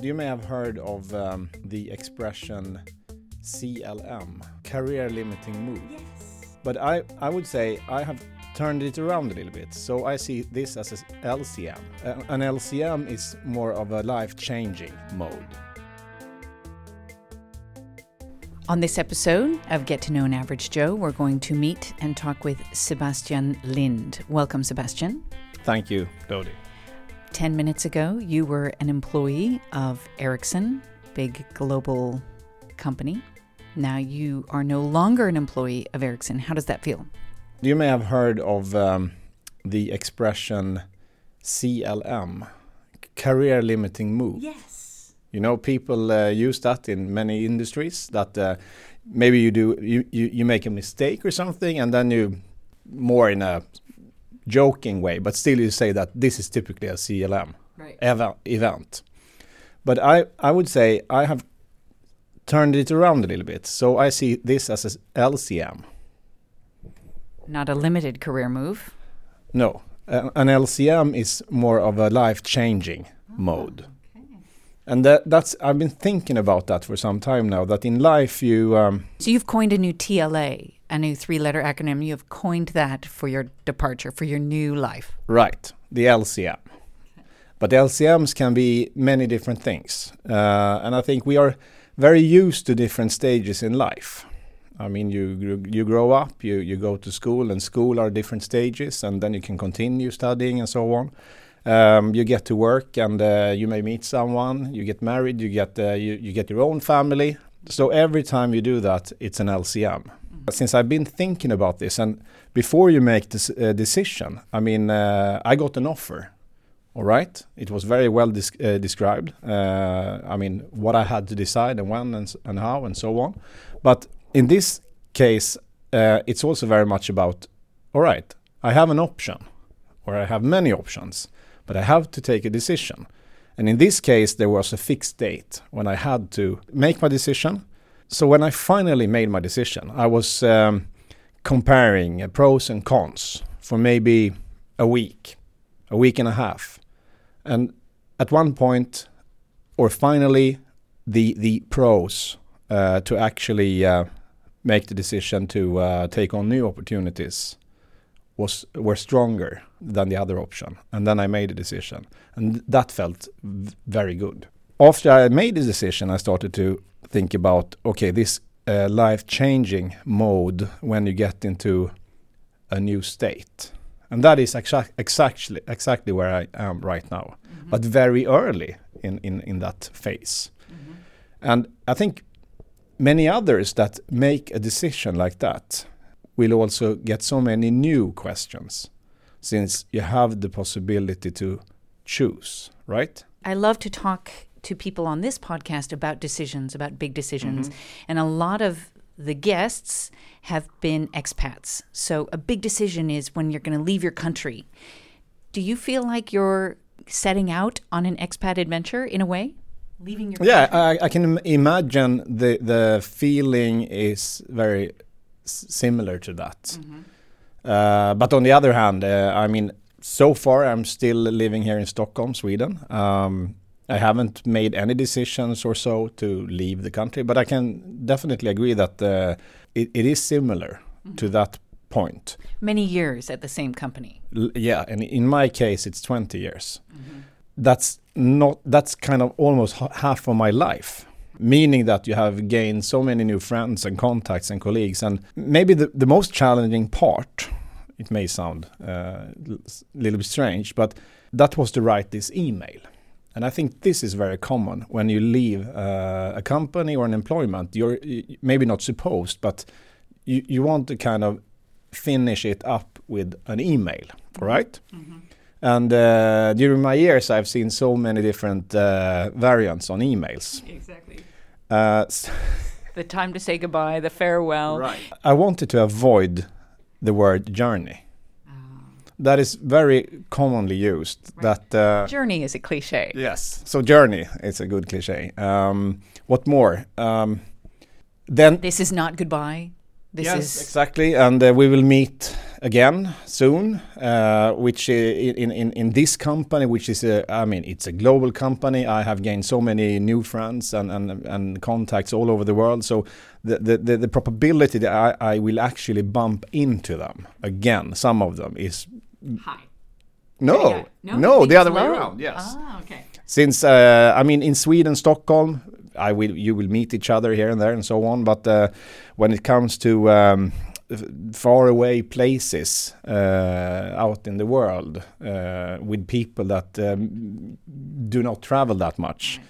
You may have heard of um, the expression CLM, career limiting move. Yes. But I, I would say I have turned it around a little bit. So I see this as an LCM. An LCM is more of a life changing mode. On this episode of Get to Know an Average Joe, we're going to meet and talk with Sebastian Lind. Welcome, Sebastian. Thank you, Dodie. 10 minutes ago, you were an employee of Ericsson, big global company. Now you are no longer an employee of Ericsson. How does that feel? You may have heard of um, the expression CLM, career limiting move. Yes. You know, people uh, use that in many industries. That uh, maybe you do you, you you make a mistake or something, and then you more in a joking way, but still you say that this is typically a CLM Right. eva- event. But I I would say I have turned it around a little bit. So I see this as a LCM. Not a limited career move. No, an LCM is more of a life changing mode. And that, that's I've been thinking about that for some time now. That in life you um, So you've coined a new TLA, a new three letter acronym. You have coined that for your departure, for your new life. right the LCM, but LCMs can be many different things, uh, and I think we are very used to different stages in life. I mean, you you grow up, you you go to school, and school are different stages, and then you can continue studying and so on. Um, you get to work, and uh, you may meet someone. You get married. You get uh, you you get your own family. So every time you do that, it's an LCM. Since I've been thinking about this, and before you make this uh, decision, I mean, uh, I got an offer. All right, it was very well uh, described. Uh, I mean, what I had to decide and when and, and how and so on. But in this case, uh, it's also very much about, all right, I have an option, or I have many options, but I have to take a decision. And in this case, there was a fixed date when I had to make my decision. So when I finally made my decision, I was um, comparing pros and cons for maybe a week, a week and a half. And at one point, or finally, the the pros uh, to actually uh, make the decision to uh, take on new opportunities was were stronger than the other option, and then I made a decision, and that felt very good. After I made the decision, I started to think about okay, this uh, life-changing mode when you get into a new state, and that is exa- exactly exactly where I am right now, but very early in in in that phase, and I think many others that make a decision like that will also get so many new questions since you have the possibility to choose, right? I love to talk to people on this podcast about decisions, about big decisions. And a lot of the guests have been expats. So a big decision is when you're going to leave your country. Do you feel like you're setting out on an expat adventure in a way? Leaving your Yeah, country? I, I can imagine the the feeling is very s- similar to that. Uh, but on the other hand, uh, I mean, so far I'm still living here in Stockholm, Sweden. Um, I haven't made any decisions or so to leave the country, but I can definitely agree that uh, it, it is similar to that point. Many years at the same company. L- yeah, and in my case, it's 20 years. That's not. That's kind of almost h- half of my life. Meaning that you have gained so many new friends and contacts and colleagues, and maybe the, the most challenging part. It may sound uh, a little bit strange, but that was to write this email. And I think this is very common when you leave uh, a company or an employment. You're maybe not supposed, but you, you want to kind of finish it up with an email, all right? And uh, during my years, I've seen so many different uh, variants on emails. Exactly. Uh, s- The time to say goodbye, the farewell. Right. I wanted to avoid the word journey. That is very commonly used. That uh, Journey is a cliche. yes, so journey is a good cliche. Um, what more? Um, then This is not goodbye. This yes, is exactly, and uh, we will meet again soon. Uh, which uh, in in in this company, which is a, I mean, it's a global company. I have gained so many new friends and and, and contacts all over the world. So the the the, the probability that I, I will actually bump into them again, some of them is high. no, no, you the other it's way around. Yes. Ah, okay. since uh, I mean in Sweden, Stockholm, I will you will meet each other here and there and so on. But uh, when it comes to um, far away places uh, out in the world uh, with people that um, do not travel that much,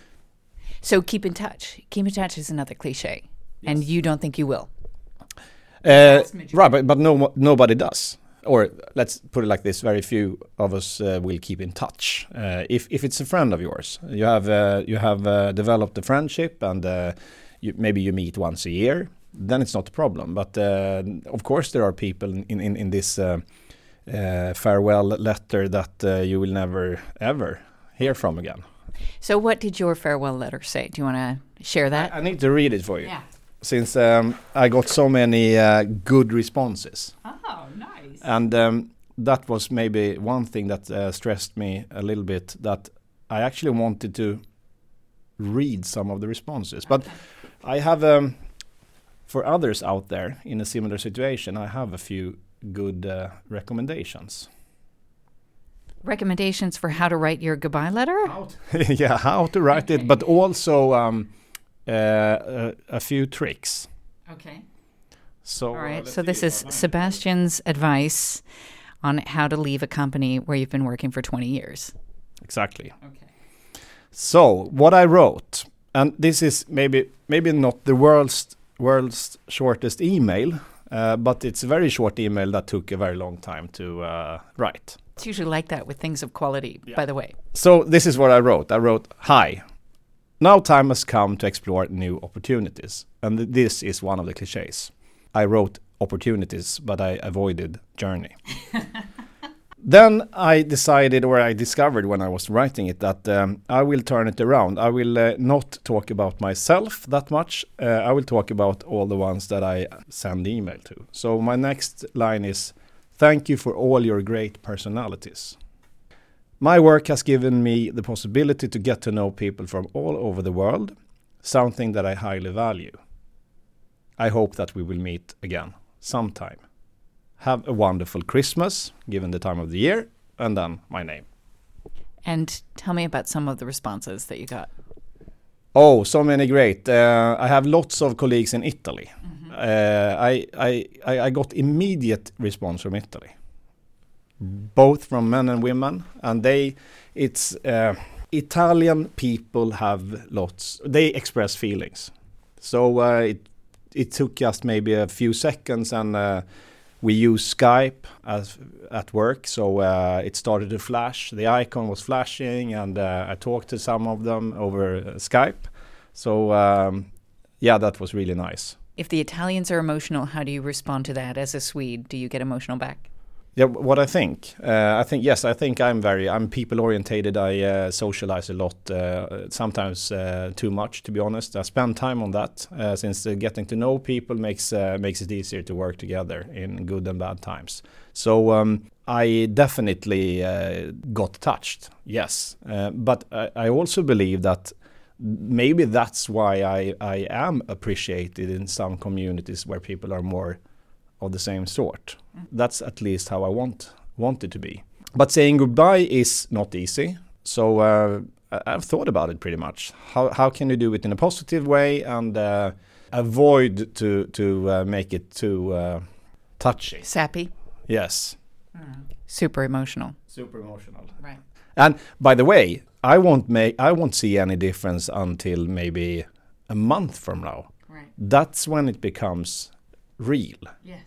So keep in touch. Keep in touch is another cliche, and you don't think you will. uh, right? But, but no nobody does. Or let's put it like this: very few of us uh, will keep in touch. Uh, if if it's a friend of yours, you have uh, you have uh, developed a friendship, and uh, you, maybe you meet once a year, then it's not a problem. But uh, of course, there are people in in, in this farewell letter that uh, you will never ever hear from again. So what did your farewell letter say? Do you want to share that? I need to read it for you, yeah. since um, I got so many uh, good responses. Nice. And um, that was maybe one thing that uh, stressed me a little bit that I actually wanted to read some of the responses. But I have, um, for others out there in a similar situation, I have a few good uh, recommendations. Recommendations for how to write your goodbye letter? yeah, how to write it, but also um, uh, a, a few tricks. Okay. So, All uh, So this is I find it. Sebastian's advice on how to leave a company where you've been working for 20 years. Exactly. Okay. So what I wrote, and this is maybe maybe not the world's world's shortest email, uh, but it's a very short email that took a very long time to uh, write. It's usually like that with things of quality, Yeah. by the way. So this is what I wrote. I wrote, "Hi, now time has come to explore new opportunities," and th- this is one of the cliches. I wrote opportunities, but I avoided journey. then I decided, or I discovered when I was writing it, that um, I will turn it around. I will uh, not talk about myself that much. Uh, I will talk about all the ones that I send email to. So my next line is, "Thank you for all your great personalities." My work has given me the possibility to get to know people from all over the world, something that I highly value. I hope that we will meet again sometime. Have a wonderful Christmas, given the time of the year, and then my name. And tell me about some of the responses that you got. Oh, so many great. Uh, I have lots of colleagues in Italy. Uh, I, I, I I got immediate response from Italy, both from men and women, and they, it's uh, Italian people have lots. They express feelings, so uh, it it took just maybe a few seconds, and uh, we use Skype as at work, so uh, it started to flash. The icon was flashing, and uh, I talked to some of them over uh, Skype. So um, yeah, that was really nice. If the Italians are emotional, how do you respond to that as a Swede? Do you get emotional back? Yeah, what I think, uh, I think yes, I think I'm very, I'm people orientated. I uh, socialize a lot, uh, sometimes uh, too much, to be honest. I spend time on that uh, since uh, getting to know people makes makes it easier to work together in good and bad times. So um, I definitely got touched, yes, but I, I also believe that maybe that's why I, I am appreciated in some communities where people are more of the same sort. That's at least how I want want it to be. But saying goodbye is not easy. So uh, I've thought about it pretty much. How how can you do it in a positive way and uh, avoid to to uh, make it too uh, touchy? Sappy? Yes, Super emotional. super emotional. Right. And by the way, I won't make I won't see any difference until maybe a month from now. Right. That's when it becomes real. Yes.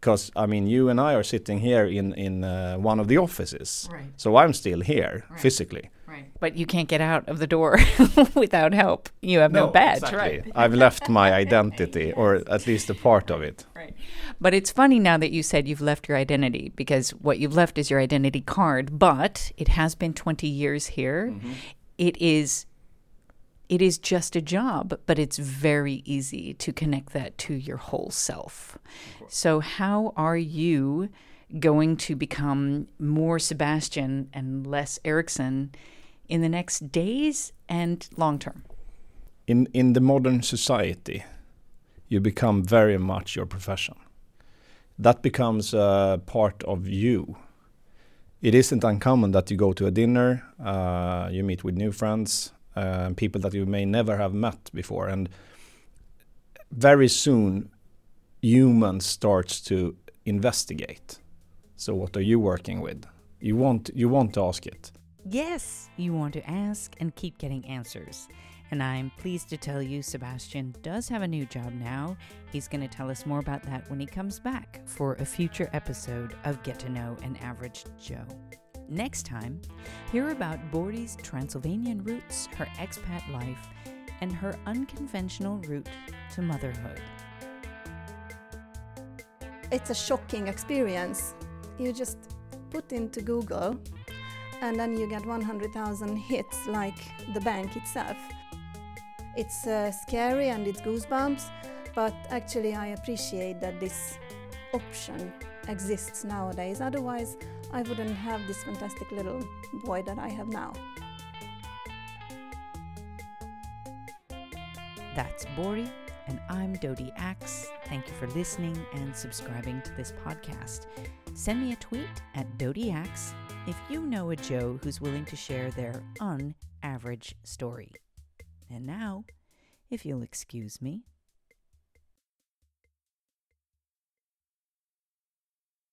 Because I mean you and I are sitting here in in uh, one of the offices, Right. so I'm still here Right. physically. Right. But you can't get out of the door without help. You have no, badge, exactly. right? I've left my identity, or at least a part of it. Right. But it's funny now that you said you've left your identity because what you've left is your identity card, but it has been 20 years here. It is it is just a job, but it's very easy to connect that to your whole self. So, how are you going to become more Sebastian and less Ericsson in the next days and long term? In in the modern society, you become very much your profession. That becomes a part of you. It isn't uncommon that you go to a dinner, uh, you meet with new friends, uh, people that you may never have met before, and very soon, humans starts to investigate. So, what are you working with? You want you want to ask it. Yes, you want to ask and keep getting answers. And I'm pleased to tell you Sebastian does have a new job now. He's going to tell us more about that when he comes back for a future episode of Get to Know an Average Joe. Next time, hear about Bordy's Transylvanian roots, her expat life, and her unconventional route to motherhood. It's a shocking experience. You just put into Google and then you get 100,000 hits like the bank itself. It's uh, scary and it's goosebumps, but actually, I appreciate that this option exists nowadays. Otherwise, I wouldn't have this fantastic little boy that I have now. That's Bori, and I'm Dodie Axe. Thank you for listening and subscribing to this podcast. Send me a tweet at Dodie if you know a Joe who's willing to share their unaverage story. And now, if you'll excuse me,